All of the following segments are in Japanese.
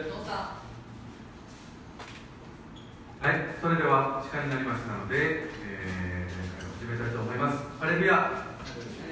はい、それでは時間になりましたので、えー、始めたいと思います。ハレルヤ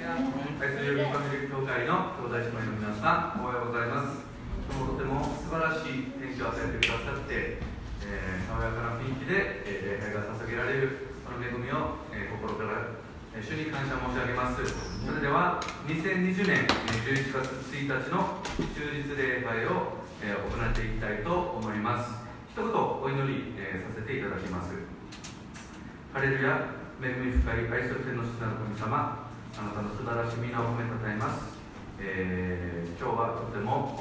愛するユーファミリー協会の兄弟姉妹の皆さん、おはようございます。今日もとても素晴らしい天気を与えてくださって、えー、爽やかな雰囲気で、えー、礼拝が捧げられるその恵みを、えー、心から、えー、主に感謝申し上げます。それでは2020年え11月1日の終日礼拝を、えー、行っていきたいと思います。一言お祈り、えーさせていただきます。ハレルヤ、恵み深い愛する天の父なる神様、あなたの素晴らしい皆を褒めたたえます。えー今日はとても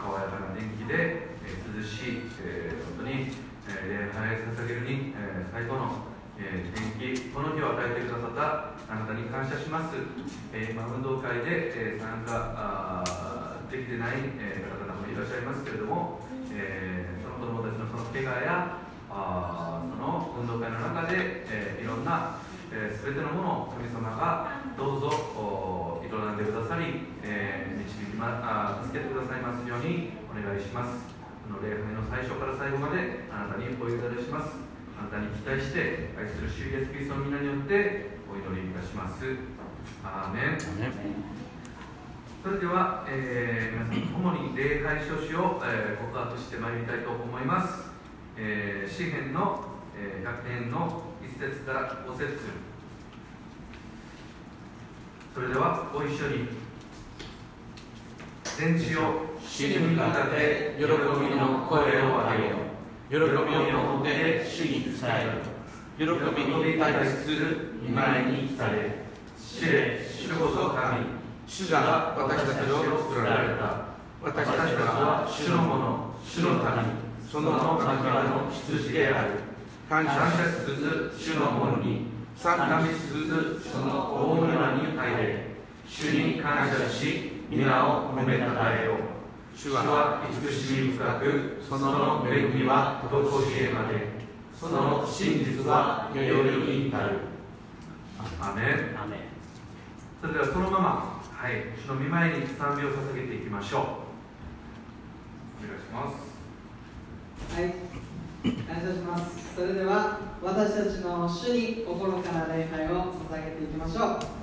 爽やかな天気で、えー涼しい、えー本当に、えー礼拝を捧げるに、えー最高の、えー天気、この日を与えてくださったあなたに感謝します。えー今、運動会で、えー参加できてない、えー方々いらっしゃいますけれども、えーその子供たちのその怪我やあーその運動会の中で、えーいろんな、えー、全てのものを神様がどうぞお営んでくださり、えー導きまあー助けてくださいますようにお願いします。この礼拝の最初から最後まであなたにお委ねします。あなたに期待して愛する主イエス・キリストの皆によってお祈りいたします。アーメンそれでは、えー皆さん共に礼拝書士を、えー告白してまいりたいと思います、えー詩篇の、えー100編の1節から5節。それではご一緒に。全地を主に向かって喜びの声を上げよう。喜びを持って主に伝えよ喜びに対する見舞いに来たれ主で主こそ神。主が私たちを作られた。私たちは主のもの主の民その牧場の羊である。感謝しつつ主のものに賛美しつつその大庭に入れ。主に感謝し皆を褒めたたえよう。主は慈しみ深くその恵みは常しえまで。その真実は世々に至る。アーメン。それではそのまま、はい、主の御前に賛美を捧げていきましょうお願いしますはい、感謝します。それでは私たちの主に心から礼拝を捧げていきましょう。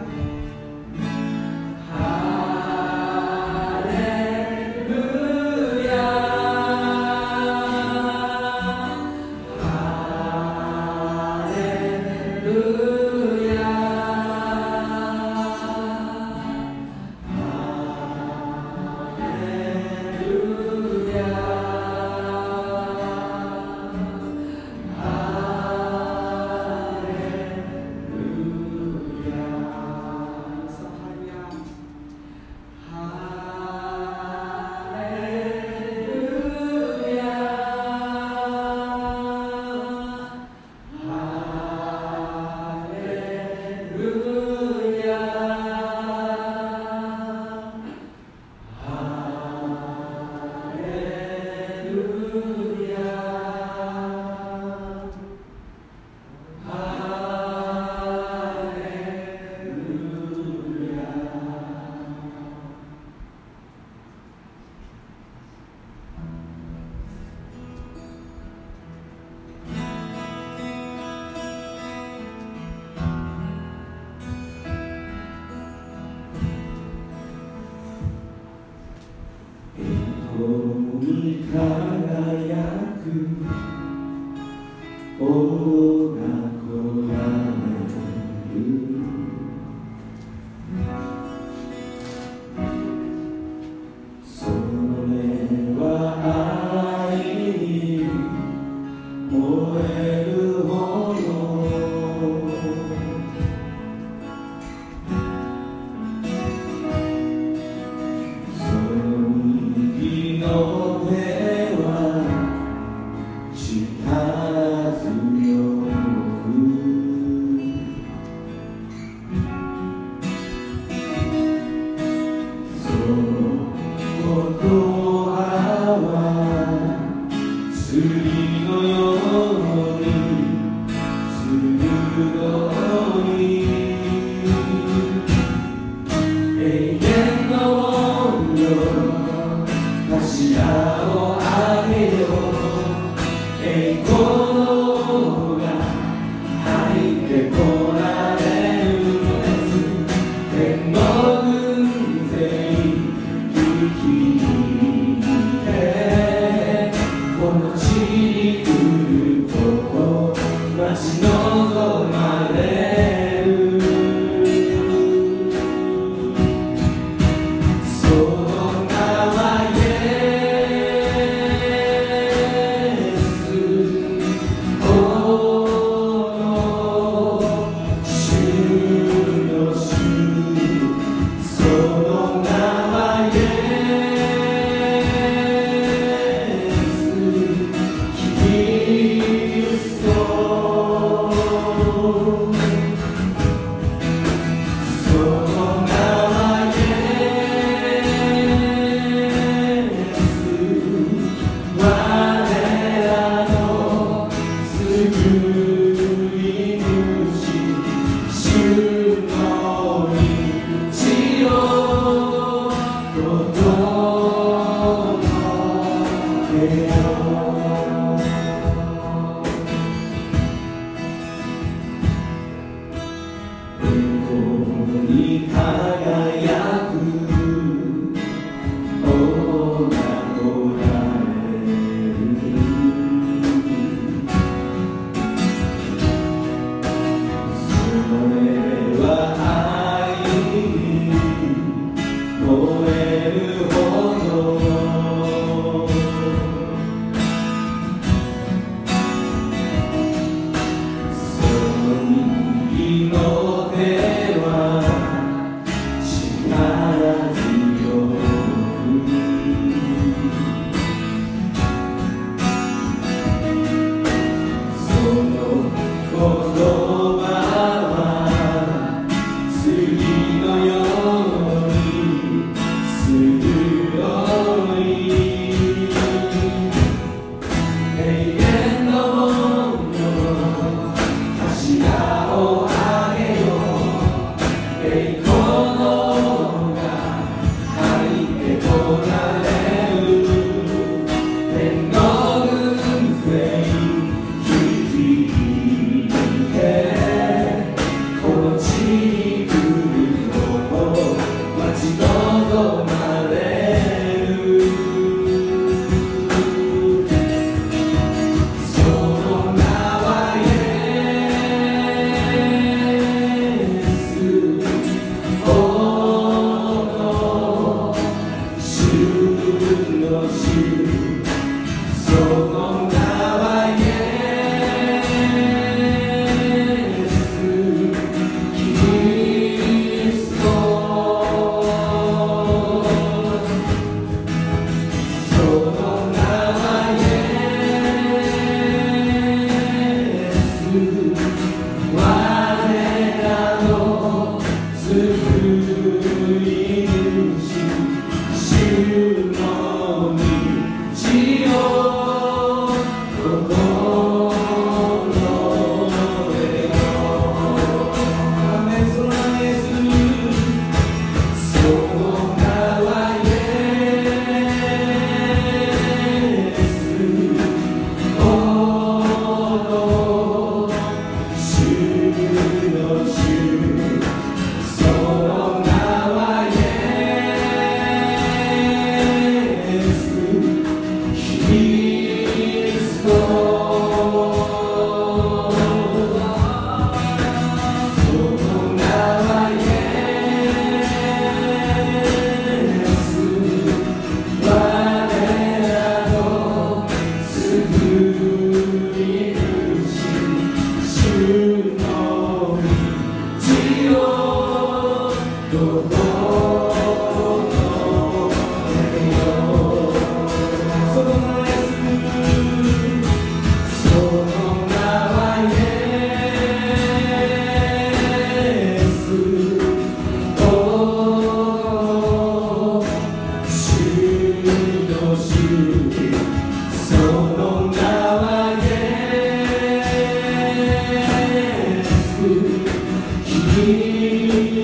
God.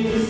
主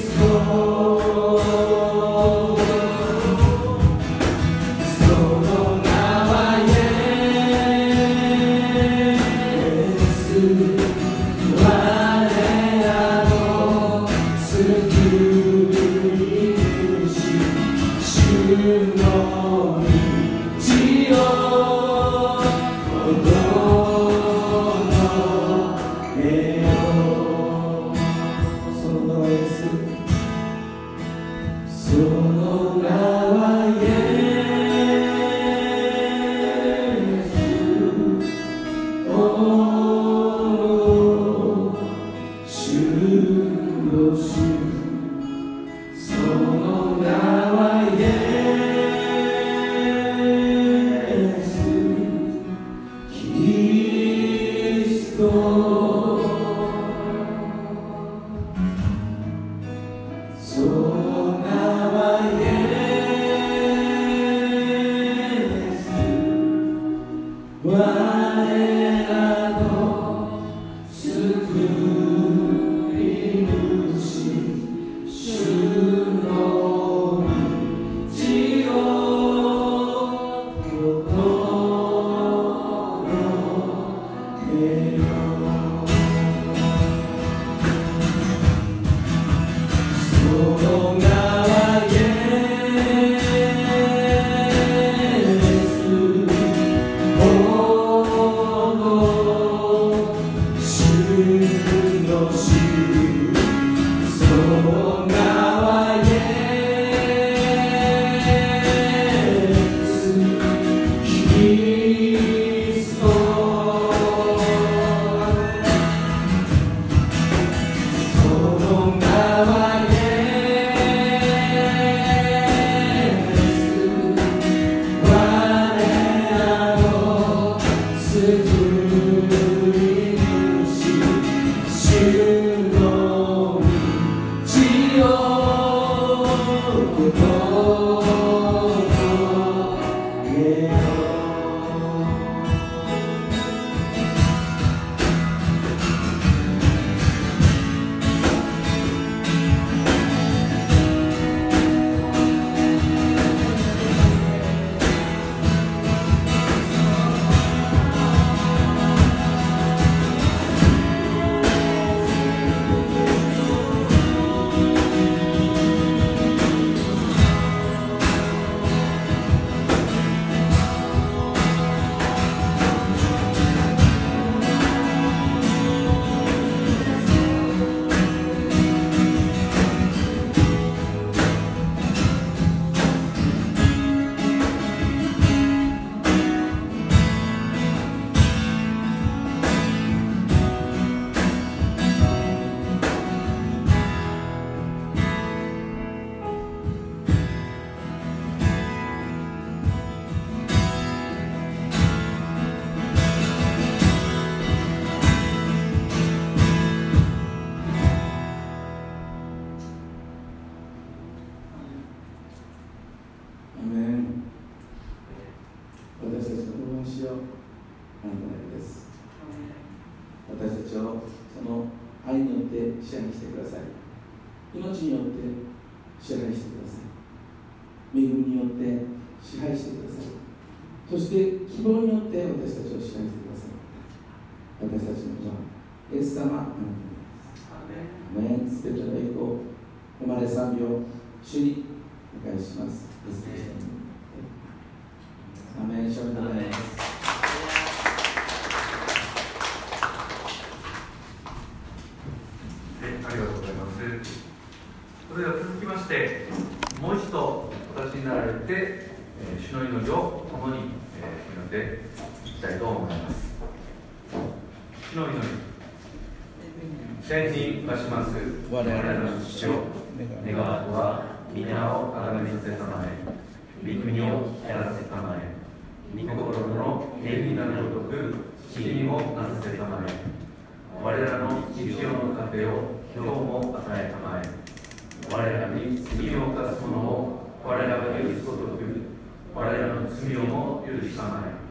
罪をも許さない。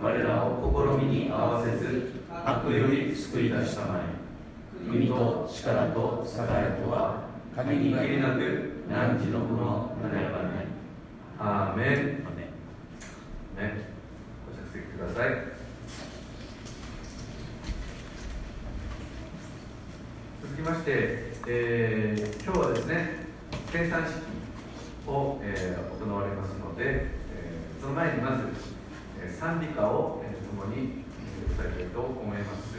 我らを試みに合わせず悪より救い出したまえ。国と力と栄えとは限り限りなく何時のものならばないアーメン。アーメン。ご着席ください。続きまして、えー、今日はですね生産式を、えー、行われますのでその前にまず賛美歌を共に歌いたいと思います。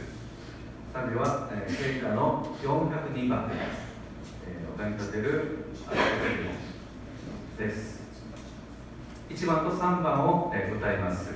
賛美は聖歌の402番です。お歌に立てるです。1番と3番を歌います。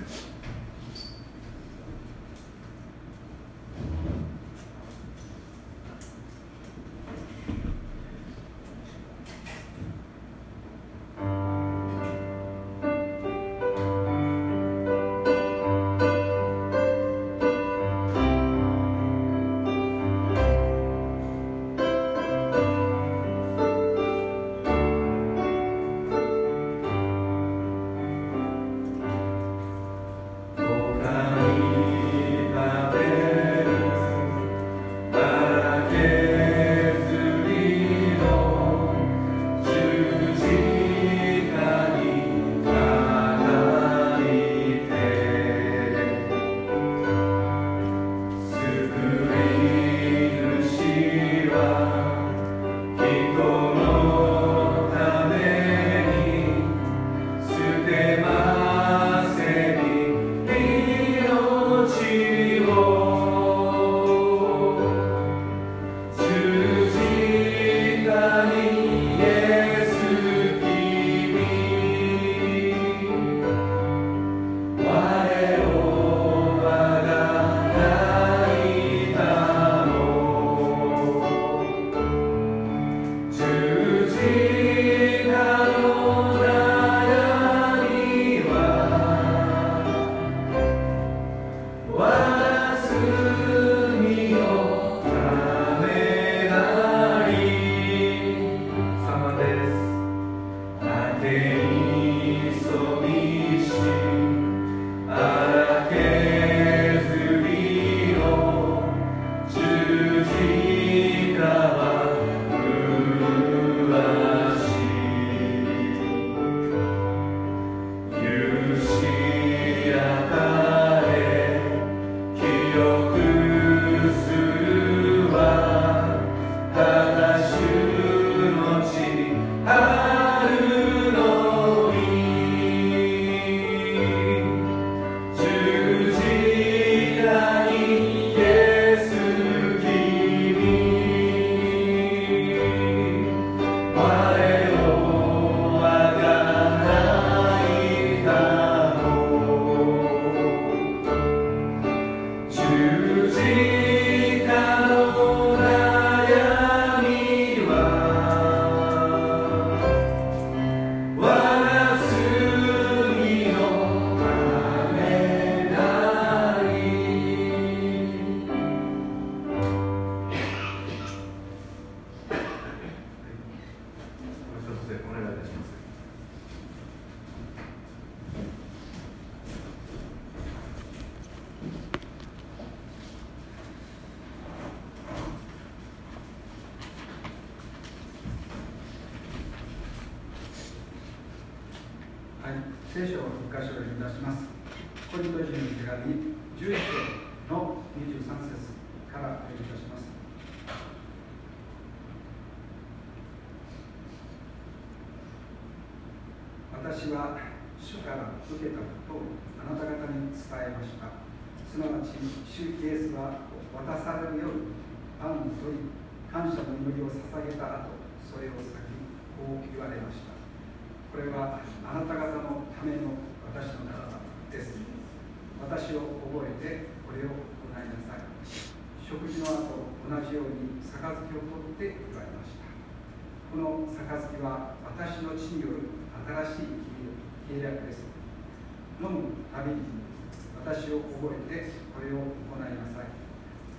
これを行いなさい。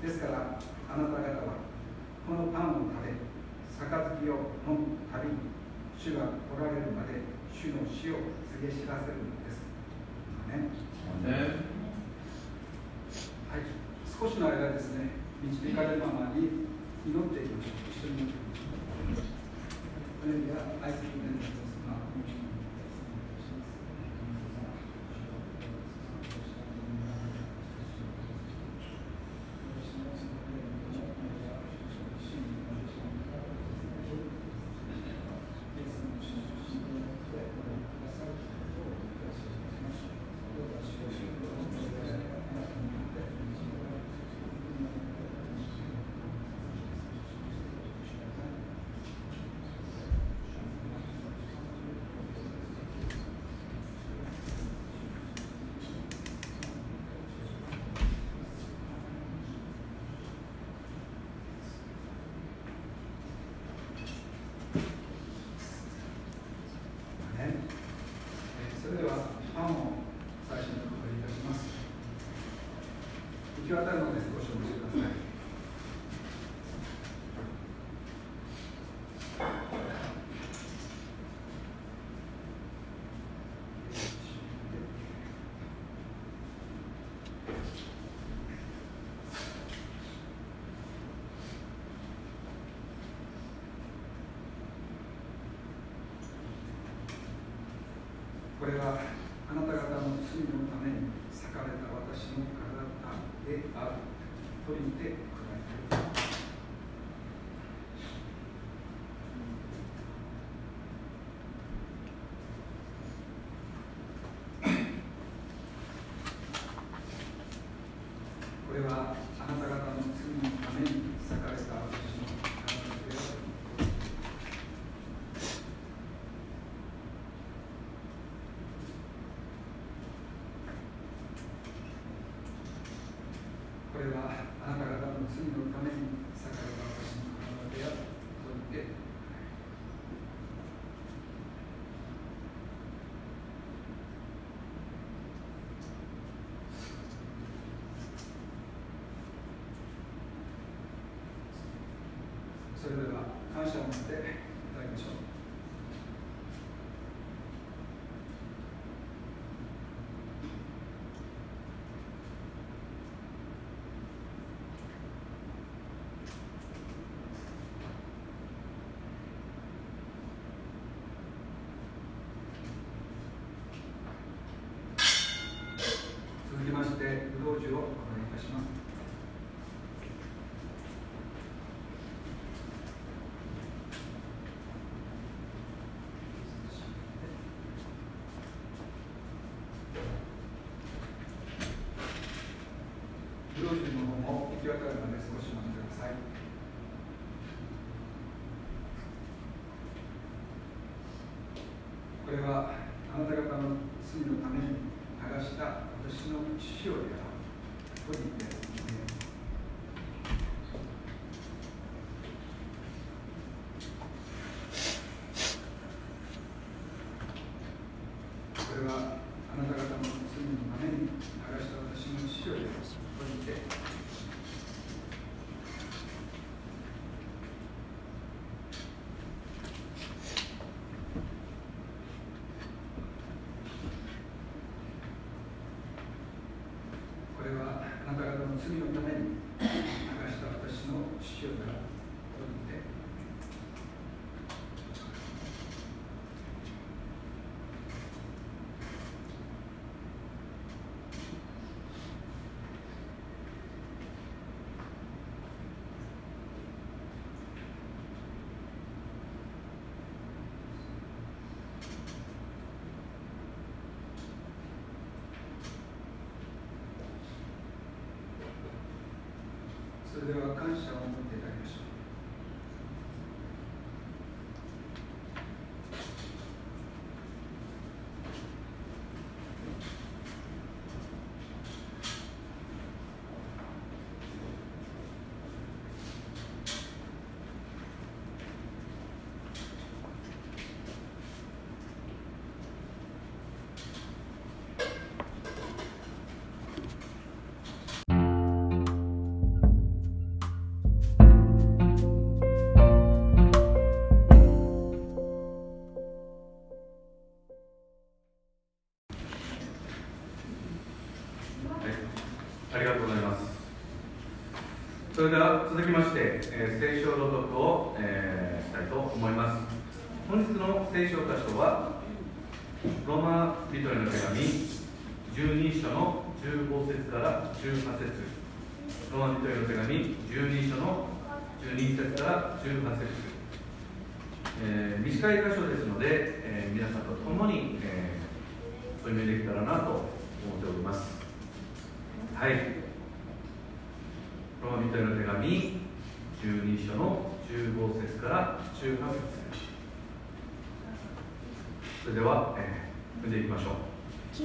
ですからあなた方はこのパンを食べ杯を飲むたびに主が来られるまで主の死を告げ知らせるのです。ねはい。少しの間ですね導かれるままに祈っていきましょう。一緒に Wednesday. き渡るので少しお待ちください。これはあなた方の罪のために流した私の父親が個人でこれはあなた方の罪のために流した私の父親が個人でそれでは感謝をそれでは続きまして、えー聖書朗読を、えーしたいと思います。本日の聖書箇所は、ローマ人への手紙12章の15節から18節ローマ人への手紙12章の12節から18節えー短い箇所ですので、えー皆さんと共に、えーお読みできたらなと思っております。はい。ローマ人への手紙12章の15節それでは、えー読んでいきましょう。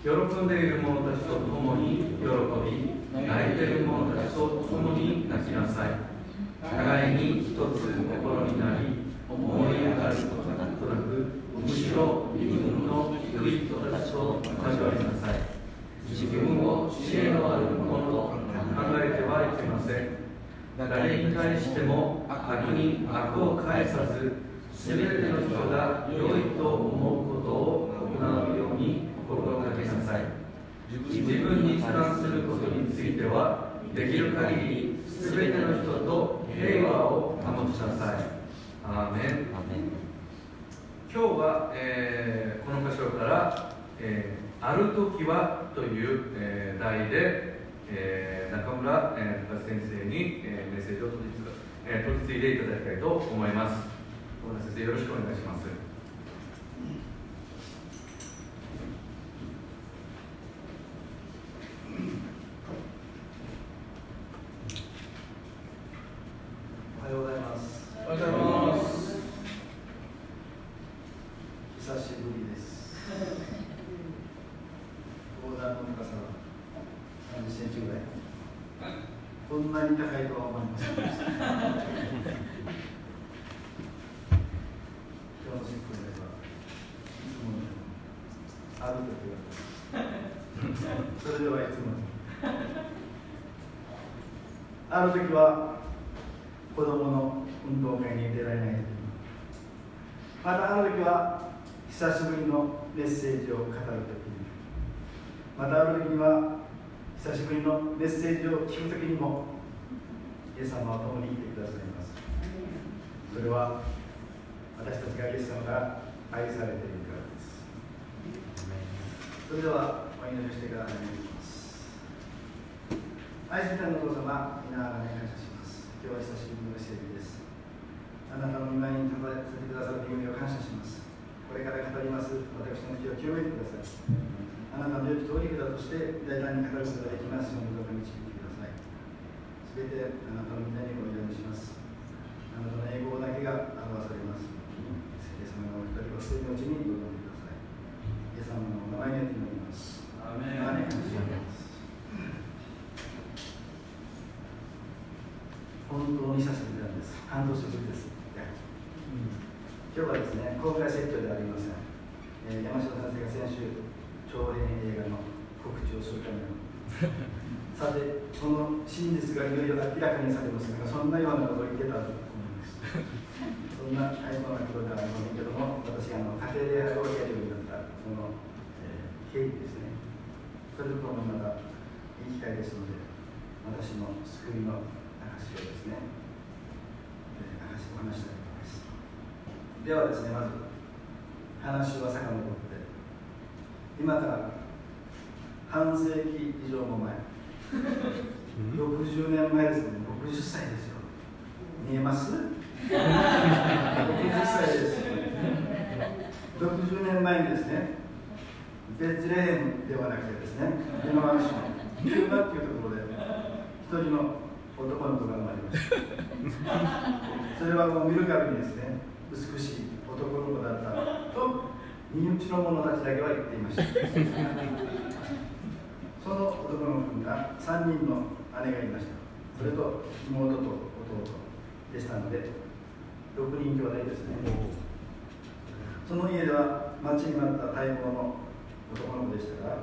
喜んでいる者たちと共に喜び、泣いている者たちと共に泣きなさい。互いに一つ心になり、思い上がることなく、むしろ身分の低い人たちと交わりなさい。自分を知恵のあるものと考えてはいけません。誰に対しても悪に悪を返さず、すべての人が良いと思うことを行うように心がけなさい。自分に負担することについては、できる限りすべての人と平和を保ちなさい。アーメン今日は、えーこの箇所から、えーある時は」という、えー題で、えー中村、えー高橋先生に、えーメッセージを取り継ぐ、えー取り継いでいただきたいと思います。小村先生よろしくお願いします。おはようございます。おはようございます。久しぶりです。横断の深さは30センチぐらいこんなに高いとは思いませんでした今日の説教ではいつものようにある時はそれではいつものある時は子供の運動会に出られない時もまたある時は久しぶりのメッセージを語る時にまたある時には久しぶりのメッセージを聞く時にもイエス様は共にいてくださいます。それは私たちがイエス様が愛されているからです。それではお祈りをしてから始めていきます。愛する天のお父様皆が感謝します。今日は久しぶりのメッセージです。あなたの御前に立たせてくださる恵みを感謝します。これから語ります。私の口を清めてください。あなたの良き通り札として大胆に語ることができますようにどうか導いてください。すべてあなたの皆にお祈りします。あなたの英語だけが表されます。聖霊様がお一人お一人のうちにどうぞください。イエス様のお名前に祈ります。アーメン。アーメン。本当に久しぶりなんです。半年ぶりです、今日はですね公開説教ではありません、えー山下先生が先週長編映画の告知をするための。さてこの真実がいろいろ明らかにされますがそんなようなことを言ってたと思います。そんな大層なことではありませんけども私があの家庭でをやるようになったその、えー経緯ですね。それともまたいい機会ですので私の救いの証をですね、えー、証お話したいと思います。ではですねまず話は遡って。今から半世紀以上も前。60年前ですね。60歳ですよ。見えます？60歳です60年前にですねベツレヘムではなくてですね今の市のキューバっていうところで一人の男の子が生まれました。それはもう見るからにですね美しい男の子だったと身内の者たちだけは言っていました。その男の子が3人の姉がいました。それと妹と弟でしたので6人兄弟ですね。その家では待ちに待った待望の男の子でしたが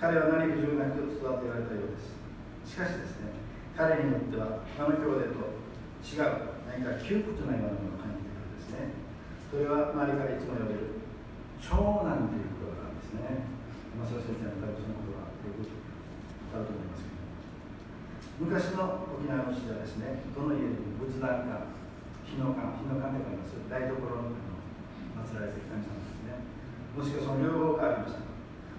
彼は何不自由なく育てられたようです。しかしですね彼によっては他の兄弟と違う何か窮屈なようなものを感じているんですね。それは周りからいつも呼べる長男ということなんですね。松尾先生の多分そのことはよくあると思いますけど昔の沖縄の市ではですねどの家にも仏壇か日の館日の館であります台所の祀られている神様ですね。もしくはその両方がありました。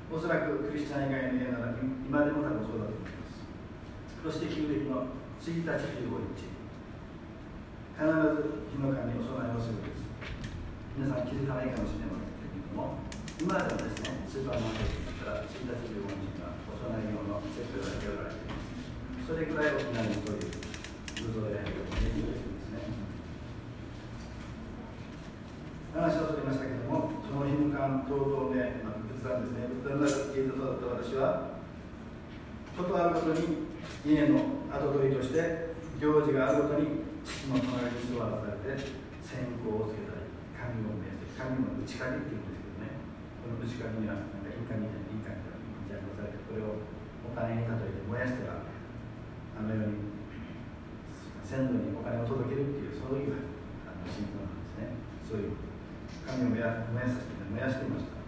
おそらくクリスチャン以外の家なら今でも多分そうだと思います。そして旧暦の1日15日。必ず日の間にお供えをするんです。皆さん気づかないかもしれません。も今でもですねスーパーマーケットから1日15日にはお供え用のセットが挙げられていますそれくらい沖縄にそういう仏像やりをできるんですね話をそれましたけれどもその日の間等々で、まあ、仏壇ですね仏壇の家で育った私はことあるごとに家の跡取りとして行事があるごとに父の隣に座らされて線香をつけたり神を命じて神の内鍵っていうこの内鍵にはなんか印鑑みたいな印鑑が印されてこれをお金に例えて燃やしてはあのように先祖にお金を届けるっていうそういうあの信仰なんですねそういう神を燃や燃やさせて燃やしていました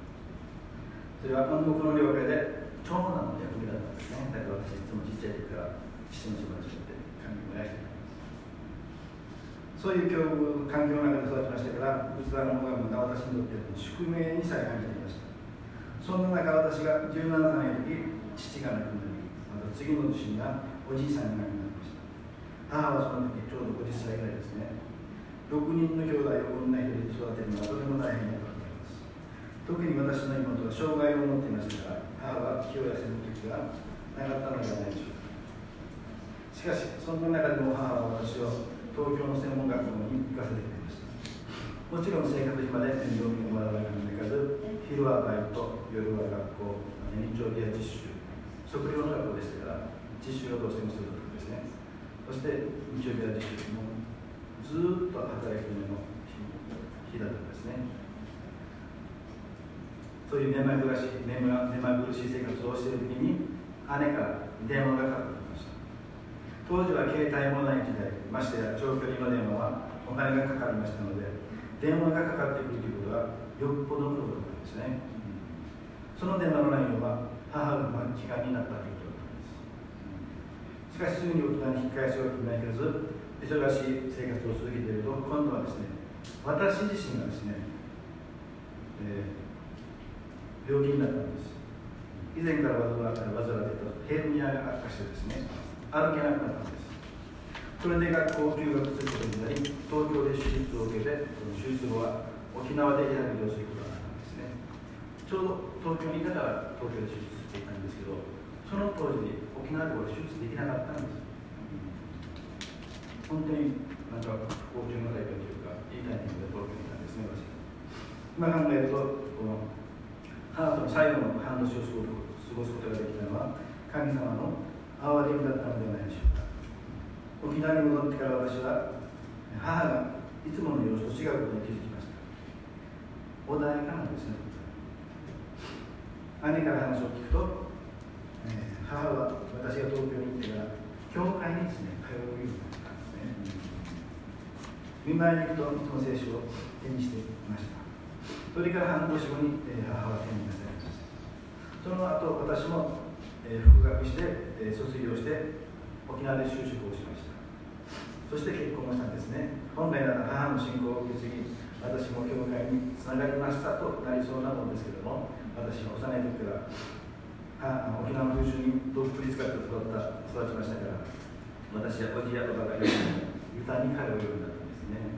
それは暗黙の了解で長男の役目だったんですね。だから私いつもちっちゃい時から父のそばにって神を燃やしてそういう境遇環境の中で育ちましたから仏壇の拝むが私にとって宿命にさえ感じていました。そんな中私が17歳の時父が亡くなりまた次の年にはおじいさんが亡くなりました。母はその時ちょうど50歳ぐらいですね。6人の兄弟を女一人で育てるのはとても大変だったと思います。特に私の妹は障害を持っていましたから母は気を休む時がなかったのではないでしょうか。しかしそんな中でも母は私を東京の専門学校に行かせてくれました。もちろん生活費まで面倒見てもらわなきゃいかず昼はバイト夜は学校日曜日は実習。測量の学校でしたから実習をどうしてもするとですね。そして日曜日は実習もずっと働くための日だったんですね。そういう目まぐるしい目まぐるしい生活をしている時に姉から電話がかかって当時は携帯もない時代ましてや長距離の電話はお金がかかりましたので電話がかかってくるということはよっぽどのことだったんですね、その電話の内容は母が期間になったということだったんです。しかしすぐに沖縄に引き返すわけにはいかず忙しい生活を続けていると今度はですね私自身がですね、えー、病気になったんです。以前から患っていたヘルニアが悪化してですね歩けなくなったんです。それで学校休学することになり東京で手術を受けてその手術後は沖縄でリハビリをすることがあったんですね。ちょうど東京にいたから東京で手術していたんですけどその当時に沖縄では手術できなかったんです、本当になんか不幸中の大病というかいいタイミングで東京にいたんですね私今考えるとこの母との最後の半年を過ごすことができたのは神様の哀れみだったのではないでしょうか。沖縄に戻ってから私は母がいつもの様子と違うことに気づきました。穏やかなんですね姉から話を聞くと、えー、母は私が東京に行ってから教会にですね通うようになったんですね。見舞いに行くといつも聖書を手にしていました。それから半年後に、えー、母は手になさいました。その後私もえ、復学して、え、卒業して沖縄で就職をしました。そして結婚をしたんですね。本来なら母の信仰を受け継ぎ私も教会につながりましたとなりそうなもんですけども私は幼い時から沖縄の風習にどっぷり使って育った育ちましたから私はおじやおばが歌に通うようになったんですね。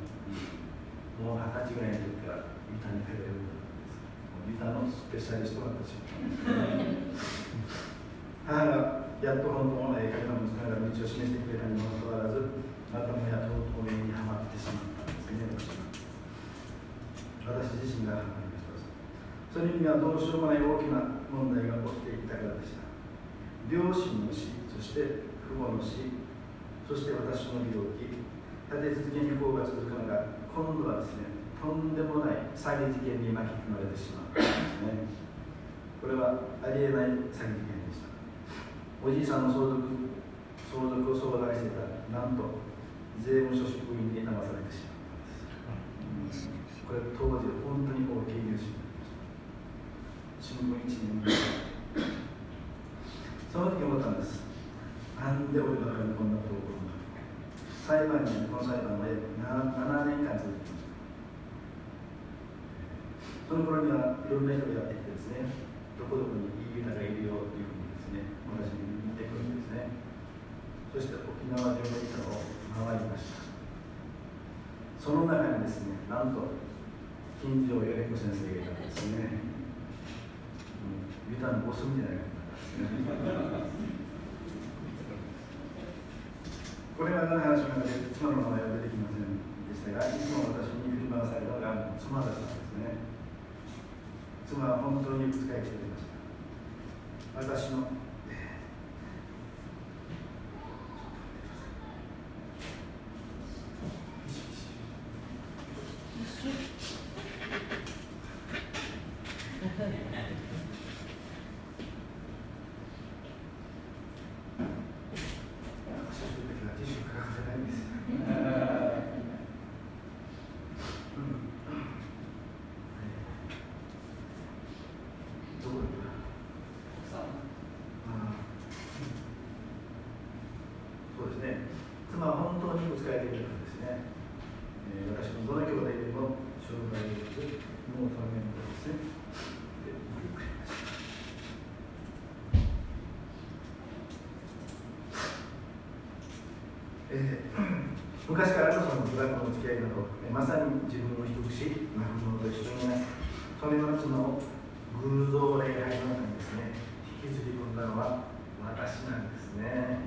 もう二十歳ぐらいの時から歌に通うようになったんです。歌のスペシャリストになってした母がやっと本当の神様のつなが道を示してくれたにもかかわらずまたもやとうとうにはまってしまったんですね私自身がはまりました。それにはどうしようもない大きな問題が起きていたからでした。両親の死そして父母の死そして私の病気立て続けに不幸が続くのが今度はですねとんでもない詐欺事件に巻き込まれてしまったんですねこれはありえない詐欺事件おじいさんの相続相続を相談してたなんと税務署職員に騙されてしまったんです、うんこれ当時本当に大きいニュースになりました新聞1年その時思ったんです。なんで俺ばかりこんなこと起こるんだ裁判にこの裁判は7 7年間続きましたその頃にはいろんな人がやってきてですねどこどこにいい歌がいるよというふうにですね私に言ってくるんですねそして沖縄上の板を回りましたその中にですねなんと金城米子先生がいたんですね、うん、歌のボスみたいな これは何の話の中で妻の名前は出てきませんでしたが、いつも私に振り回されたのが妻だったんですね。妻は本当に使い切れました。私の Thank you. そのような妻を偶像礼拝の中にですね、引きずり込んだのは私なんですね。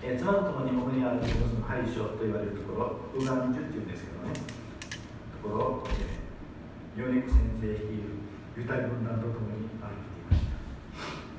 え、妻と共に主にある一つの廃所と言われるところ、ウガンジュっていうんですけどね、ところを、えー、米子先生率いるユタ軍団と共に歩いていました。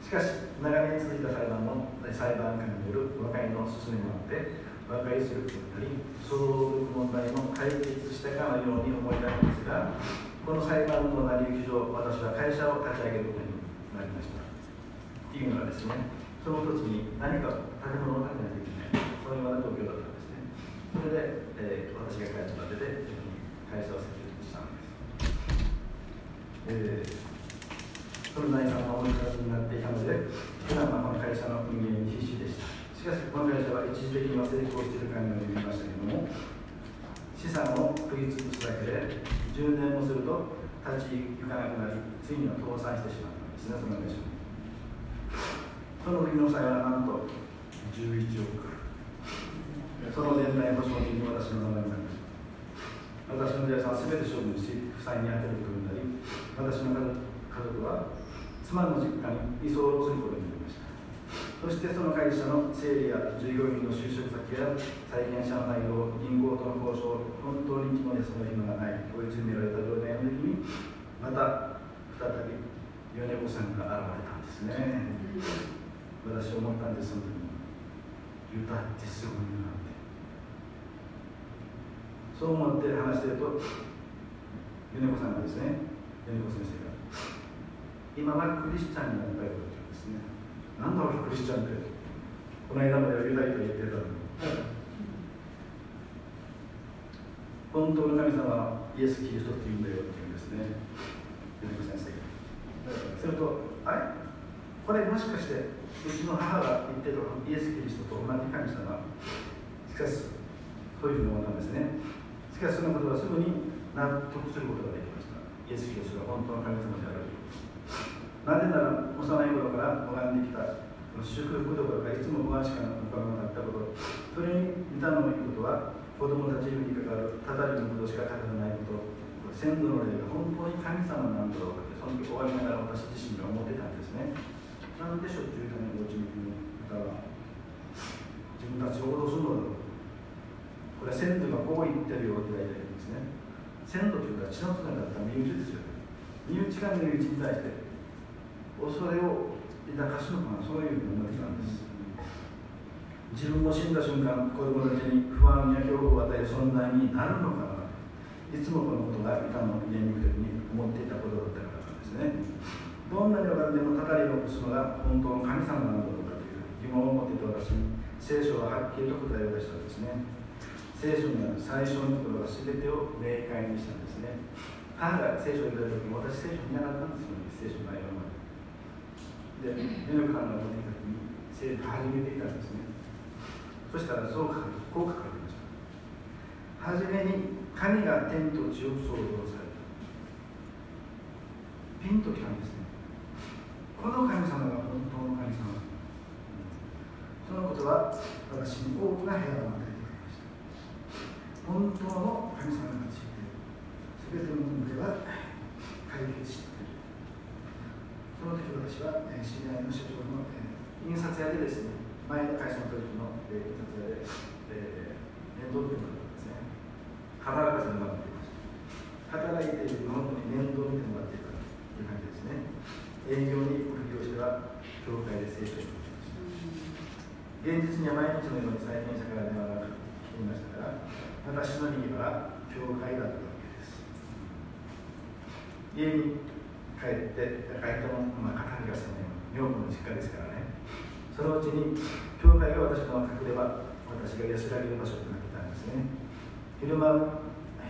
しかし、長年続いた裁判の裁判官による和解の進めもあって和解することになり相続問題も解決したかのように思いたいんですがこの裁判の成り行き上私は会社を立ち上げることになりました。っていうのはですねその土地に何か建物を建てないといけない。そういうような状況だったんですね。それで、えー、私が会社を建てて会社を設立したんです、えーその財産が重い形になっていたので、普段はこの会社の運営に必死でした。しかし、この会社は一時的には成功しているかのように見えましたけれども、資産を食い潰すだけで、10年もすると立ち行かなくなり、ついには倒産してしまったんですね、その会社その時の際はなんと11億。その年代保証金に私の名前がなり私の財産は全て処分し、負債に充てることになり、私の家族は妻の実家に居候することになりましたそしてその会社の整理や従業員の就職先や債権者の内容銀行との交渉本当に気も休む暇がない追い詰められた状態の時にまた再び米子さんが現れたんですね。私思ったんですその時に。歌ってすごいなって。そう思って話してると米子さんがですね米子先生が今はクリスチャンになったよなんだ俺クリスチャンってこの間まではユダヤと言ってたのに。本当の神様はイエス・キリストって言うんだよって言うんですね。米子先生が。するとあれ？これもしかしてうちの母が言ってたイエス・キリストと同じ神様？しかしそういうふうに思ったんですね。しかしそのことはすぐに納得することができました。イエス・キリストが本当の神様である。なぜなら幼い頃から拝んできた祝福どころかいつも不安しか浮かばなかったことそれに似たのいいことは子供たちに関わるたたりのことしか語らないこと先祖の霊が本当に神様なんだろうかってその時終わりながら私自身が思ってたんですね。なんでしょっちゅう種を落ちにくの？方は自分たちを脅すの？だろうこれは先祖がこう言ってるよって大体言うんですね。先祖というのは血のつながった身内ですよ身内が身内に対して恐れを抱かすのがそういう思いなんです。自分も死んだ瞬間子供たちに不安や恐怖を与える存在になるのかないつもこのことが板の家に行く時に思っていたことだったからですね。どんなに分かってもたたりを起こすのが本当の神様なのだろうかという疑問を持っていた私に聖書ははっきりと答えを出したんですね。聖書にある最初のところは全てを明快にしたんですね。母が聖書を読んだ時も私聖書見なかったんですよね。聖書の内容で目のカが持ってきた時に聖書始めていたんですね。そしたらそう書かこう書かれました。初めに神が天と地を創造された。ピンときたんですね。この神様が本当の神様そのことは私に多くな平和を与えてくれました。本当の神様がついて全ての問題は解決してその時私は、え知り合いの社長の、え印刷屋でですね前の会社の時の、え印刷屋で、えー、面倒見てもらったん。ですね働かせてもらっていました働いているのに面倒見てもらっていたという感じですね営業に副業しては教会で成長しました現実には毎日のように債権者から電話が来ていましたから私の右は教会だったわけです家に帰って帰っても、まあ、片がせない女房の実家ですからね。そのうちに教会が私の隠れば私が安らげる場所となってたんですね。昼間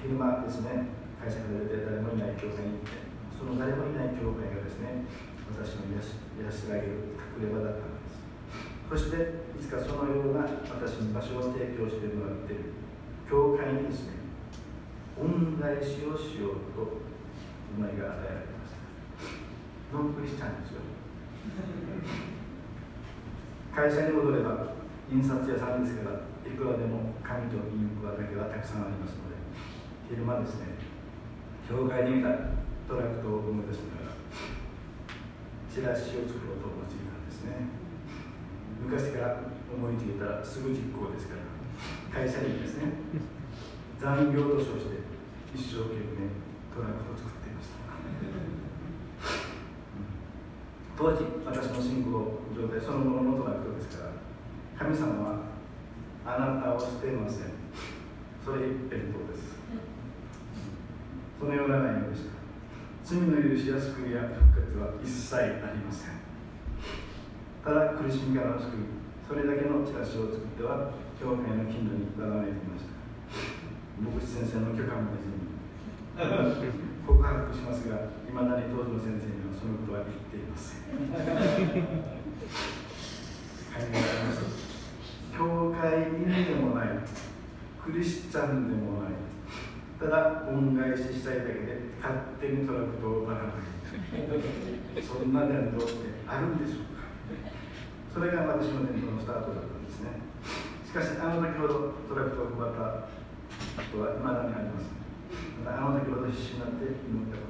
昼間ですね会社から出て誰もいない教会に行ってその誰もいない教会がですね私の安らげる隠れ場だったんです。そしていつかそのような私に場所を提供してもらっている教会にですね恩返しをしようと思いが与えられた。ノンクリスチャンですよ会社に戻れば印刷屋さんですからいくらでも紙とインクだけはたくさんありますので昼間ですね教会に見たトラクトを思い出しながらチラシを作ろうと思いついた。んですね昔から思いついたらすぐ実行ですから会社にですね残業と称して一生懸命トラックを作っていました。当時私の信仰状態そのもののトラクトですから神様はあなたを捨てません。それ一辺倒です。そのような内容でした。罪の許しや救いや復活は一切ありません。ただ苦しみからの救いそれだけのチラシを作っては教会の近所にばらまいていました。牧師先生の許可も得ずに。告白しますがいまだに当時の先生にはそのことは言っていません教会員でもない。クリスチャンでもない。ただ恩返ししたいだけで勝手にトラクトをばらまいそんな伝統ってあるんでしょうか。それが私の伝統のスタートだったんですね。しかしあの時ほどトラクトを配った人はいまだにありません。またあの時ほど必死になって祈ったこと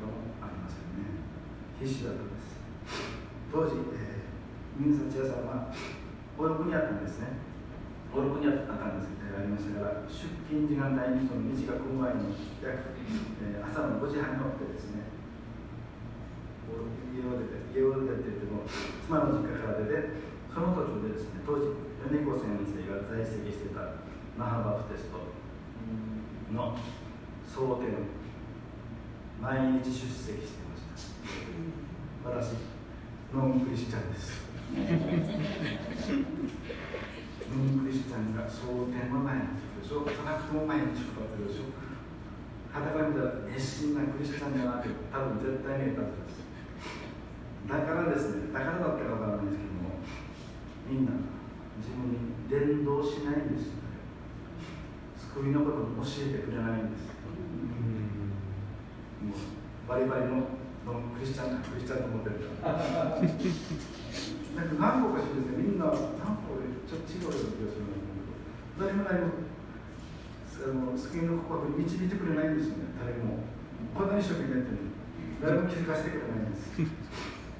必死だったんです。当時、えー、印刷屋さんはお役にあったんですね。お役にあったんですありましたから出勤時間帯にその道が来る前に約、えー、朝の5時半に起きてですね家を出て家を出てって言っても妻の実家から出てその途中でですね当時米子先生が在籍してた那覇バプテストの総典毎日出席して私ノンクリスチャンです。ノンクリスチャンが蒼天の前にでしょ。トラクトも前に仕事ってるでしょ。肌から見たら熱心なクリスチャンじゃなく多分絶対見えたんです。だからですねだからだったかわからないですけどもみんな自分に伝道しないんです救いのことを教えてくれないんです。もうバリバリのクリスチャンなクリスチャンと思ってるから。なんか何個かしいですね。みんな何個ちょっと違うような気がするん誰も何もあの救いの告白に導いてくれないんですよね。誰も。こんなに一生懸命やってる誰も気づかせてくれないんです。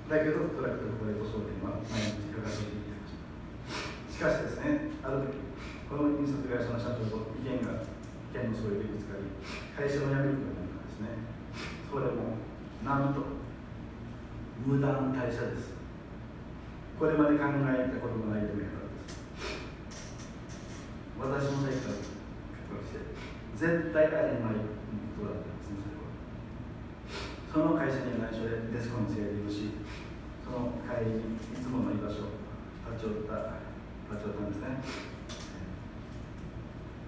だけどトラックとこれと送電は毎日かかっていてましたしかしですねある時この印刷会社の社長と意見が意見の相違でぶつかり会社を辞めることになったんですね。それもなんと無断退社です。これまで考えたこともないという方です。私も最初からして絶対ありえないことだったんですねそれは。その会社には内緒でデスコンに連れているしその帰りにいつもの居場所立ち寄った立ち寄ったんですね。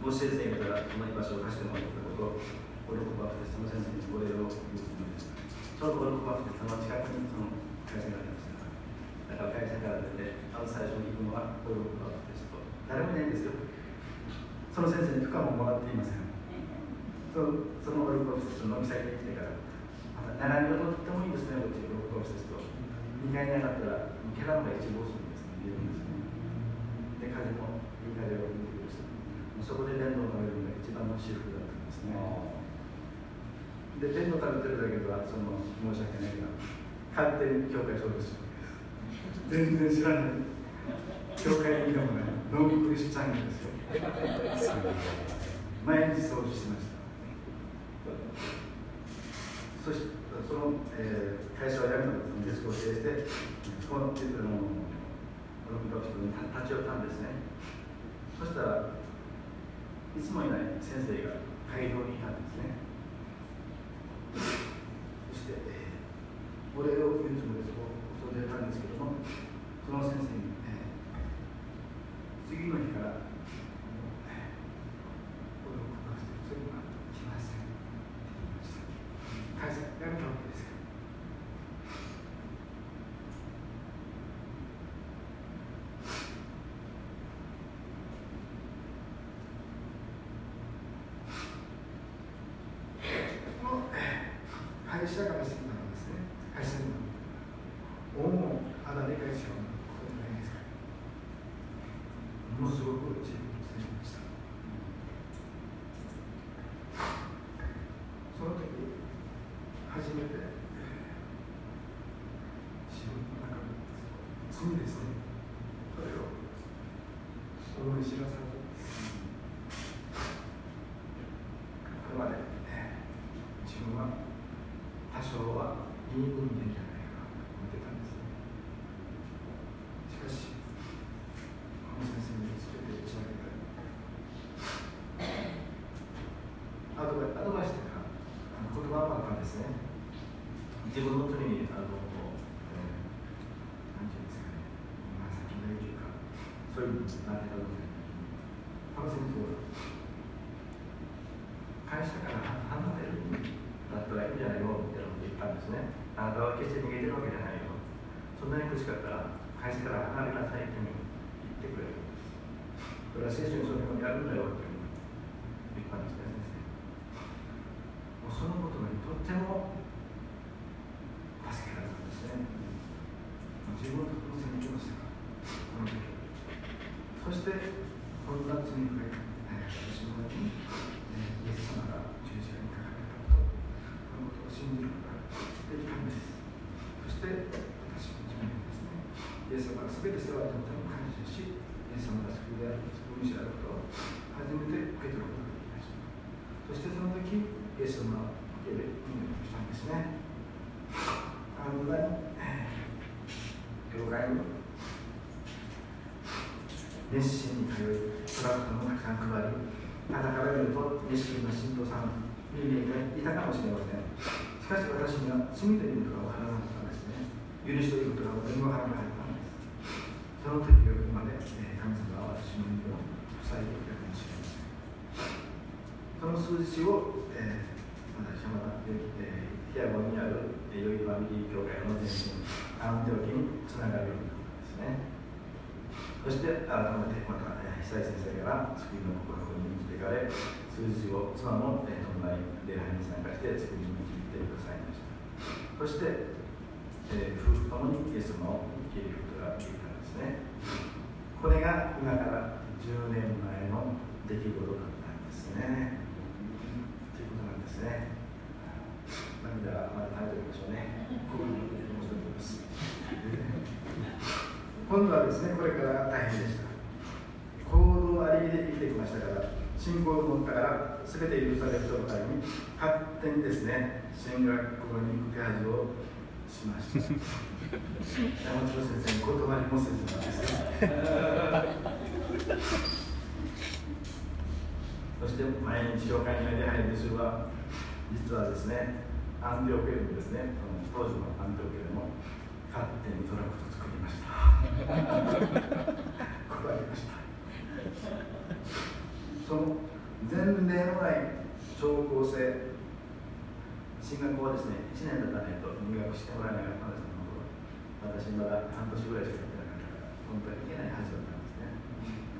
教え先生からこの居場所を貸してもらったことをオルコバフテストの先生にお礼を言うちょうどオルコバフテストの近くにその会社がありましただから会社から出てまず最初に行くのはオルコバフテスト誰もいないんですよその先生に許可ももらっていません。そそのオルコバフテストの飲み先に来てからまた並びがとってもいいですねうちオルコバフテスト2階に上がったらキャラが一望するんですね。見えるんですね。で風もいい風を見てそこで弁当を食べるのが一番の至福だったんですね。で弁当食べてるだけではその申し訳ないが勝手に教会そうです全然知らない。教会にいたもない。ノークリスチャンですよ。毎日掃除してました。そしてその、えー、会社を辞めたんですデスクを経営してこのあのこの人に立ち寄ったんですね。そしたらいつもいない先生が会場にいたんですね。そして、えー、お礼を言うつもりでそこ訪れたんですけどもその先生に、えー、次の日からこの告白してそれは来ませんって言いました会社辞めたわけです会社からしてたんですね会社におおあな理解しようことじゃないですかものすごく自分のせいでしたその時初めて自分の中の罪ですねそれを思い知らされこれまで自分は多少はいい運転じゃないかなと思ってたんですねしかしこの先生に全て打ち明けたアドバアドバイスというか言葉はですね自分の罪にあの、えー、なんていうんですかねまあ先の言うというかそういうなってたのでこの先生は会社から離れるだったらいいんじゃないのって言ったんですね。あなたは決して逃げてるわけじゃないよ。そんなに苦しかったら会社から離れなさいって言ってくれるんです。それは聖書にそのようにあるんだよって言ったんですね、先生。もうそのことにとっても助けられたんですね。自分のところにきましたこの時。そして、こんな罪に触れ私の中に、イエス様が十字架にかかれたことこのことを信じることができたんですそして私の自分ですねイエス様が全て世話にとっても感謝しイエス様が救いである救い主であることを初めて受け取ることができましたそしてその時イエス様は受け入れ祈りをしたんですねあの間に教会に熱心に通いトラクトもたくさん配りあなたから見ると熱心な信徒さんに見えていたかもしれません。しかし私には罪ということが分からなかったんですね。許しということが何も分からなかったんです。その時が来るまで、え神様は私の耳を塞いでいたかもしれません。その数字を、えー、私はまた、えー、ヒアゴにあるヨイバミリー教会の前身アンテオキにつながるようになったんですね。そして改めてまた、えー、久井先生から救いの告白に導かれ数字を妻も、えー、い礼拝に参加して作りに導いてくださいました。そして、えー、夫婦ともにイエス様を受け入れることができたんですね。これが今から10年前の出来事だったんですね。ということなんですね。涙まだ耐えておきましょうね。今度はですねこれから大変でした。行動ありで生きてきましたから信仰を持ったから全て許される人のために勝手にですね進学校に行く手配をしました。山本先生に断りもせずなんですそして毎日教会に出入る主は実はですねアンテオケルですね当時のアンテオケルも勝手にトラクト作りました。断りましたその前例のない超高生進学校はですね1年経たないと入学してもらえなかったんです私まだ半年ぐらいしかやってなかったから本当にいけないはずだったんですね。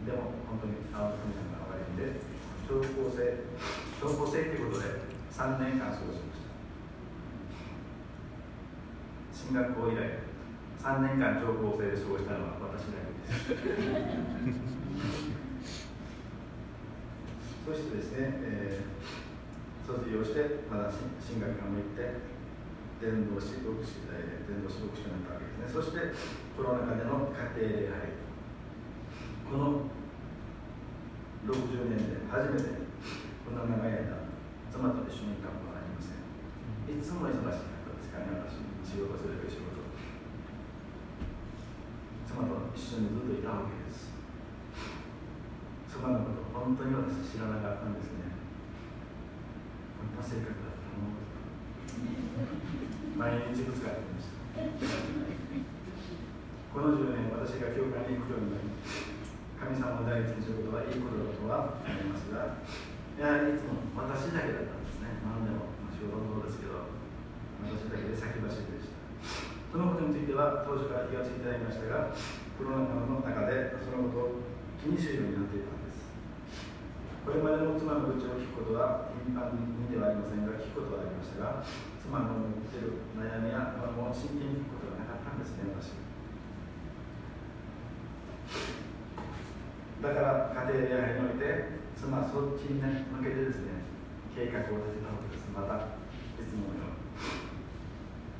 でも本当に青木さんがおられるんで超高生超高生ということで3年間過ごしました。進学校以来3年間超高生で過ごしたのは私だけです。そしてですね、えー、卒業してまだ進学校も行って伝道師牧師伝道師牧師になったわけですね。そしてコロナ禍での家庭礼拝この60年で初めてこんな長い間妻と一緒にいたことはありません。いつも忙しかったですからね私仕事する仕事。妻と一緒にずっといたわけです。妻のこと本当に私知らなかったんですね。こんな性格だったの毎日ぶつかってました。この10年私が教会に行くようになり神様を第一にすることはいいことだとは思いますがやはりいつも私だけだったんですね。何でも、まあ、仕事もそうですけど私だけで先走りでした。そのことについては当初から気がついていただきましたがコロナ禍の中でそのことを気にするようになっていた。これまでの妻の愚痴を聞くことは頻繁にではありませんが聞くことはありましたが妻の持っている悩みや不安を真剣に聞くことがなかったんですね、私。だから家庭礼拝において、妻はそっちに、ね、向けてですね、計画を立てたわけです。また、いつものように。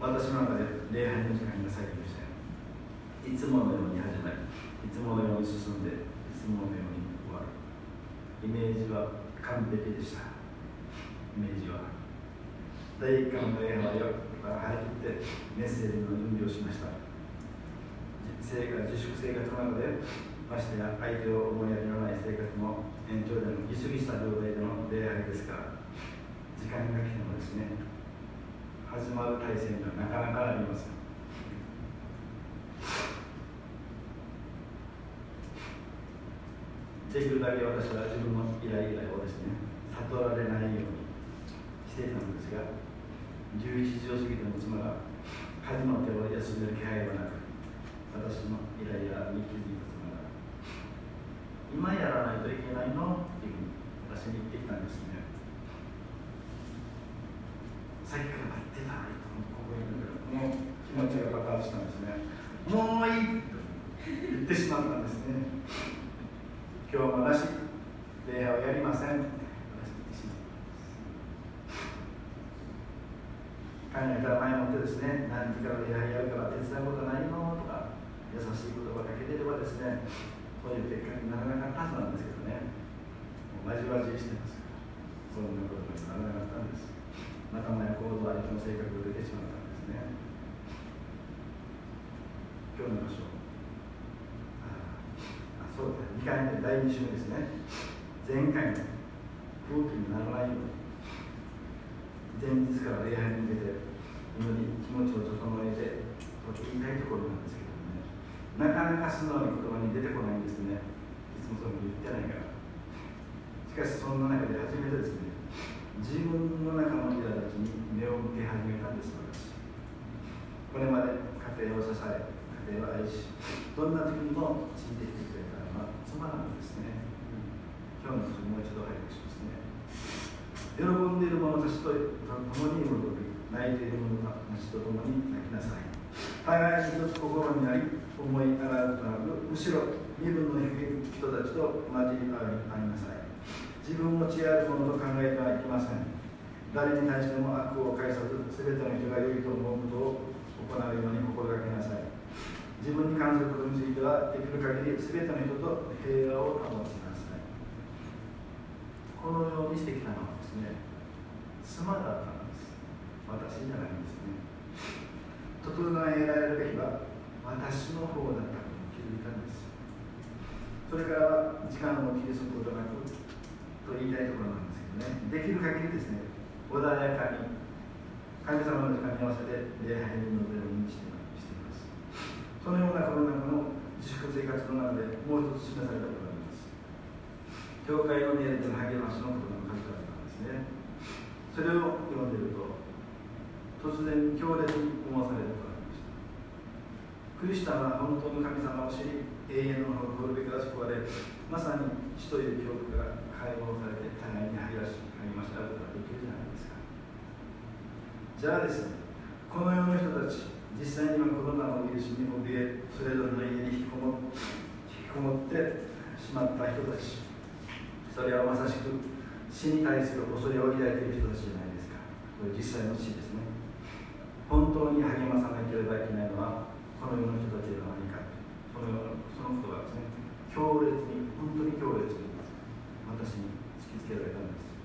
私の中で礼拝の時間が先でした。いつものように始まり、いつものように進んで、いつものように。イメージは完璧でした。イメージは。第1回の礼拝を張り切ってメッセージの準備をしました生活自粛生活の中でましてや相手を思いやりのない生活の延長でのギスギした状態での礼拝ですから時間が来てもですね始まる体制にはなかなかありませんできるだけ私は自分のイライラをですね悟られないようにしていたのですが11時を過ぎても妻が家事の手を休める気配はなく私のイライラに気づいた妻が今やらないといけないのっていうふうに私に言ってきたんですね。さっきから待ってたいとここにもう気持ちが爆発したんですね。もういいと言ってしまったんですね。今日もなし礼拝をやりません考えたら前もってですね、何時から礼拝やるから手伝うことないのとか、優しい言葉かけてればですね、そういう結果にならなかったはずなんですけどね、もうまじまじしてますから、そんなことにならなかったんです。仲間や行動、相手の性格が出てしまったんですね。今日の場所。そうですね、2回目、第2週目ですね。前回の空気にならないように。前日から礼拝に向けて祈り気持ちを整えてと言いたいところなんですけどね。なかなか素直に言葉に出てこないんですね。いつもそういうふうに言ってないから。しかしそんな中で初めてですね自分の中の苛立ちに目を向け始めたんです私。これまで家庭を支え家庭を愛しどんな時にもついてきてくれた。のは妻なんですね。今日のもう一度拝読しますね。喜んでいる者たちと共に喜び泣いている者たちと共に泣きなさい。互いに一つ心になり思い上がるとなる。むしろ身分の低い人たちと交じり合いなさい。自分の知恵あるものと考えてはいけません。誰に対しても悪を返さず全ての人が良いと思うことを行うように心がけなさい。自分に関することについてはできる限り全ての人と平和を保ちなさい。このようにしてきたのはですね妻だったんです。私じゃないんですね。整えられるべきは私の方だったと気づいたんです。それから時間を切りすることなくと言いたいところなんですけどね。できる限りですね穏やかに神様の時間に合わせて礼拝に臨めるようにしてそのようなコロナ禍の自粛生活の中でもう一つ示されたことがあります。教会のメールでの励ましのことの数々なんですね。それを読んでいると突然強烈に思わされたことがありました。クリスチャンは本当の神様を知り永遠の滅びから救われまさに死という記憶が解放されて互いに励まし励まし合うことができるじゃないですか。じゃあですねこの世の人たち実際にはコロナのウイルスに怯えそれぞれの家に引きこも引きこもってしまった人たちそれはまさしく死に対する恐れを抱いている人たちじゃないですか。これ実際の死ですね。本当に励まさなければいけないのはこの世の人たちでは何かそのそのことがですね強烈に本当に強烈に私に突きつけられたんです。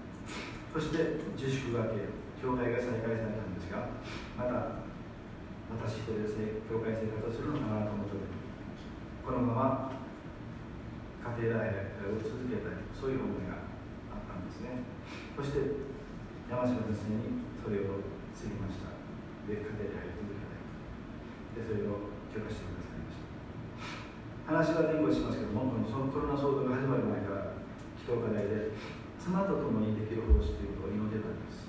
そして自粛が明け教会が再開されたんですがまた私一人で教会生活をするのかなと思ってこのまま家庭礼拝を続けたいそういう思いがあったんですね。そして山島先生にそれを継ぎました。で家庭礼拝を続けたいでそれを許可してくださいました。話は前後しますけどもそのコロナ騒動が始まる前から祈祷課題で妻と共にできる奉仕ということを祈ってたんです。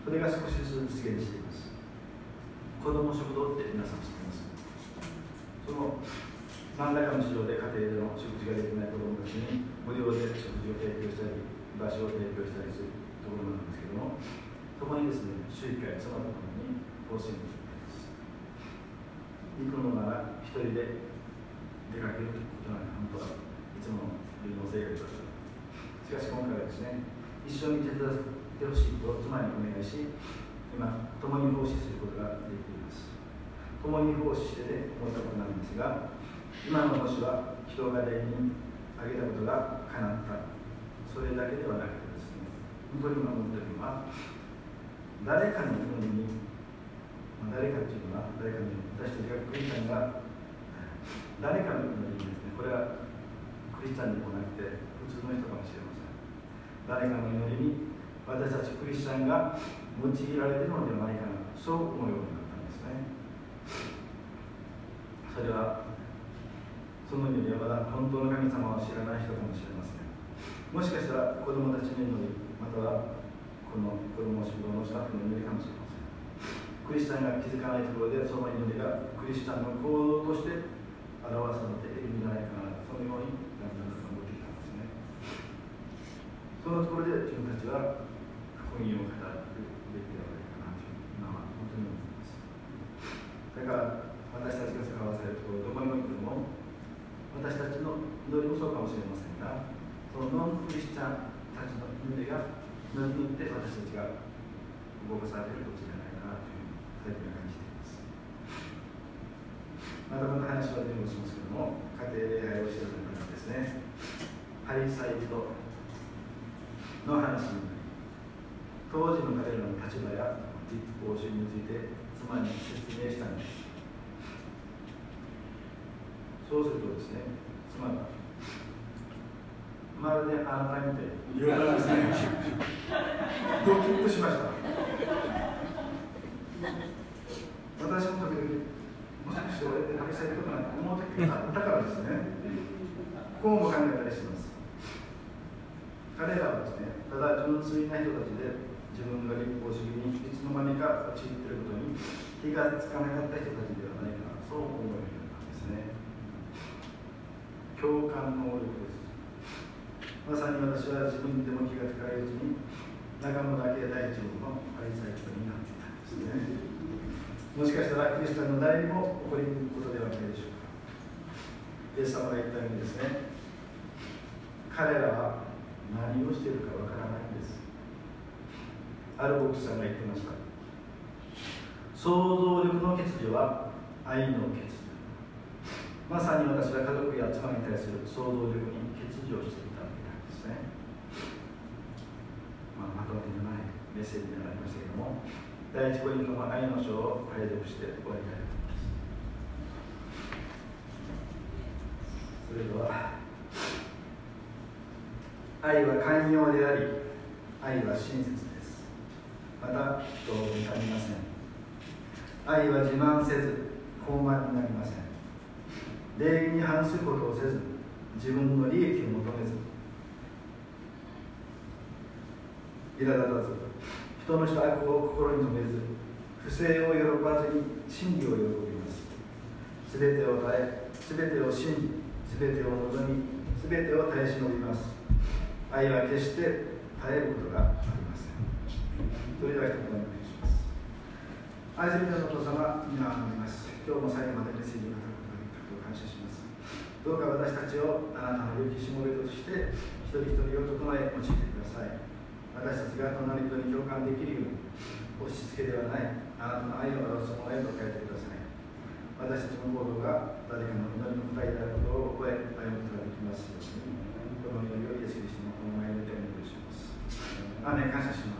それが少しずつ実現しています。子ども食堂って皆さん知ってます？その何らかの事情で家庭での食事ができない子どもたちに無料で食事を提供したり場所を提供したりするところなんですけどもそこにですね週1回妻と共に奉仕に行ってます。行くのなら一人で出かけるということなんで本当はいつもの生活だった。しかし今回はですね一緒に手伝ってほしいと妻にお願いし今共に奉仕することができています。共に奉仕してて思ったことなんですが今の星は人が霊にあげたことが叶った。それだけではなくてですね本当に今思っているのは誰かの祈りに、まあ、誰かというのは誰かの私たちがクリスチャンが誰かの祈りにですねこれはクリスチャンでもなくて普通の人かもしれません。誰かの祈りに私たちクリスチャンが用いられてるのではないかなそう思うようになったんですね。それはその意味ではまだ本当の神様を知らない人かもしれません。もしかしたら子供たちの祈りまたはこの子供食堂のスタッフの祈りかもしれません。クリスチャンが気づかないところでその祈りがクリスチャンの行動として表されているんじゃないかなそのようにだんだん思ってきたんですね。そのところで自分たちは福音を語るべきではないかなと今は本当に思いますだから私たちが使わされるところどこにも行くのも私たちの祈りもそうかもしれませんがそのノンクリスチャンたちの祈りが祈りによって私たちが動かされることじゃないかなというふうに感じています。またこの話は前後しますけども家庭礼拝をしている中ですねハリサイトの話に当時の彼らの立場や立法主義について妻に説明したんですそうするとですね妻がまるであなたみたいに言われますね。ドキッとしました。私も時々もしかして俺って旅されることなんて思う時があったからですね。こうも考えたりします。彼らはですねただ純粋な人たちで自分が立法主義にいつの間にか陥っていることに気がつかなかった人たちではないかなそう思うようになんですね。共感能力です。まさに私は自分でも気がつかないうちに中村家大長の愛妻人になっていたんですね。もしかしたらクリスチャンの誰にも起こりうることではないでしょうか。イエス様が言ったようにですね彼らは何をしているかわからないんですある牧師さんが言ってました想像力の欠如は愛の欠如。まさに私は家族や妻に対する想像力に欠如していたわけなんですね。まあ、まとめてないメッセージになりましたけども第一コリントの愛の書を拝読して終わりたいと思います。それでは愛は寛容であり愛は親切です。また人を憎みません。愛は自慢せず傲慢になりません。礼儀に反することをせず自分の利益を求めず。苛立たず人のした悪を心に留めず不正を喜ばずに真理を喜びます。すべてを耐えすべてを信じすべてを望みすべてを耐え忍びます。愛は決して耐えることがそれでは一言お願いします。愛する皆のお父様皆を祈ります。今日も最後までメッセージを語ることができたことを感謝します。どうか私たちをあなたの良きしもべとして一人一人を整え用いてください。私たちが隣人に共感できるように押し付けではないあなたの愛を表すものへと変えてください。私たちの行動が誰かの祈りの答えであることを超え歩むことができますようにこの祈りをイエス・キリストのこの前でお願いします。雨感謝します。